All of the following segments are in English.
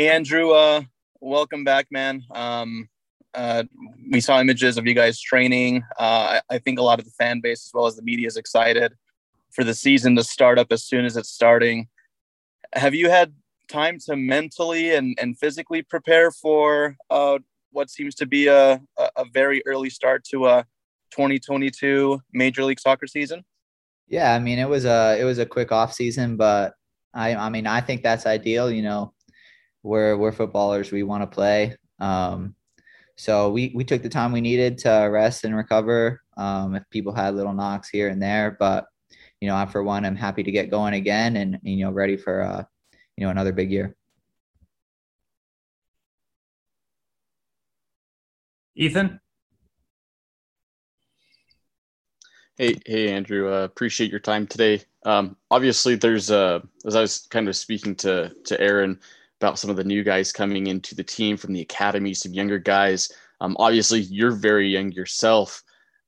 Hey, Andrew. Uh, welcome back, man. Um, uh, we saw images of you guys training. Uh, I, I, think a lot of the fan base, as well as the media, is excited for the season to start up as soon as it's starting. Have you had time to mentally and, and physically prepare for uh, what seems to be a, a very early start to a 2022 Major League Soccer season? Yeah, I mean it was a it was a quick off season, but I I mean I think that's ideal. You know, we're we're footballers. We want to play. Um, so we we took the time we needed to rest and recover. Um, if people had little knocks here and there, but you know, I for one, I'm happy to get going again and you know ready for uh, you know another big year. Ethan. Hey, hey, Andrew. Uh, appreciate your time today. Um, obviously, there's uh, as I was kind of speaking to to Aaron about some of the new guys coming into the team from the academy, some younger guys. Um, obviously, you're very young yourself.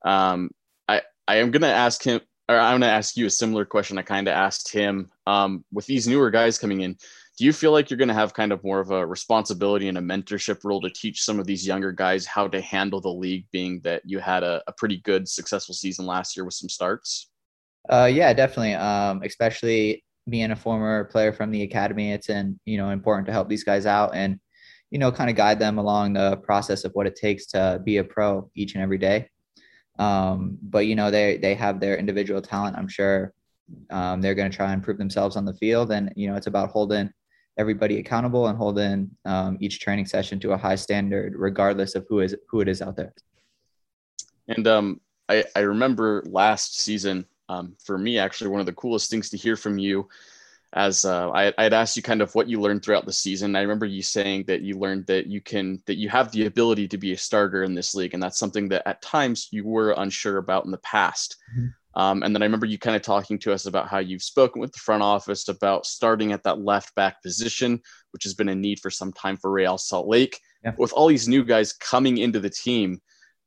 Um, I I am gonna ask him, or I'm gonna ask you a similar question. I kind of asked him um, with these newer guys coming in do you feel like you're going to have kind of more of a responsibility and a mentorship role to teach some of these younger guys how to handle the league being that you had a, a pretty good successful season last year with some starts uh, yeah definitely um, especially being a former player from the academy it's in you know important to help these guys out and you know kind of guide them along the process of what it takes to be a pro each and every day um, but you know they they have their individual talent i'm sure um, they're going to try and prove themselves on the field and you know it's about holding everybody accountable and holding um, each training session to a high standard, regardless of who is who it is out there. And um, I, I remember last season, um, for me, actually, one of the coolest things to hear from you, as uh, I, I had asked you kind of what you learned throughout the season. I remember you saying that you learned that you can that you have the ability to be a starter in this league, and that's something that at times you were unsure about in the past. Mm-hmm. Um, and then I remember you kind of talking to us about how you've spoken with the front office about starting at that left back position, which has been a need for some time for Real Salt Lake. Yeah. With all these new guys coming into the team,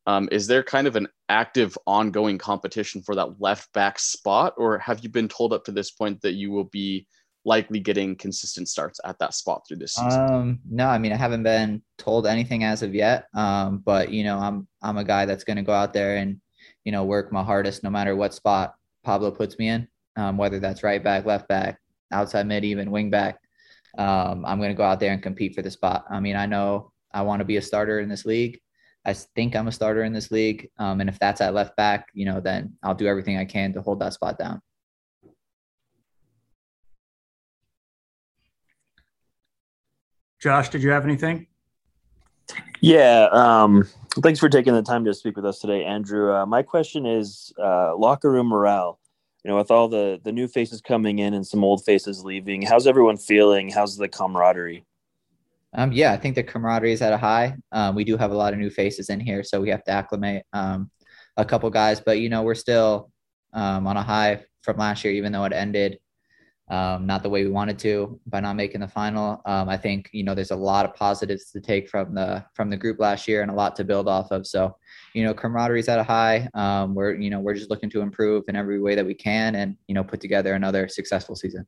um, is there kind of an active, ongoing competition for that left back spot, or have you been told up to this point that you will be likely getting consistent starts at that spot through this season? Um, no, I mean I haven't been told anything as of yet. Um, but you know, I'm I'm a guy that's going to go out there and you know, work my hardest no matter what spot Pablo puts me in, um, whether that's right back, left back, outside mid, even wing back. Um, I'm going to go out there and compete for the spot. I mean, I know I want to be a starter in this league. I think I'm a starter in this league. Um, and if that's at left back, you know, then I'll do everything I can to hold that spot down. Josh, did you have anything? Yeah. Um, thanks for taking the time to speak with us today, Andrew. Uh, my question is uh, locker room morale. You know, with all the the new faces coming in and some old faces leaving, how's everyone feeling? How's the camaraderie? Um, yeah, I think the camaraderie is at a high. Um, we do have a lot of new faces in here, so we have to acclimate um, a couple guys. But you know, we're still um, on a high from last year, even though it ended um, not the way we wanted to by not making the final. Um, I think you know there's a lot of positives to take from the from the group last year and a lot to build off of. So, you know, camaraderie's at a high. We're you know we're just looking to improve in every way that we can and you know put together another successful season.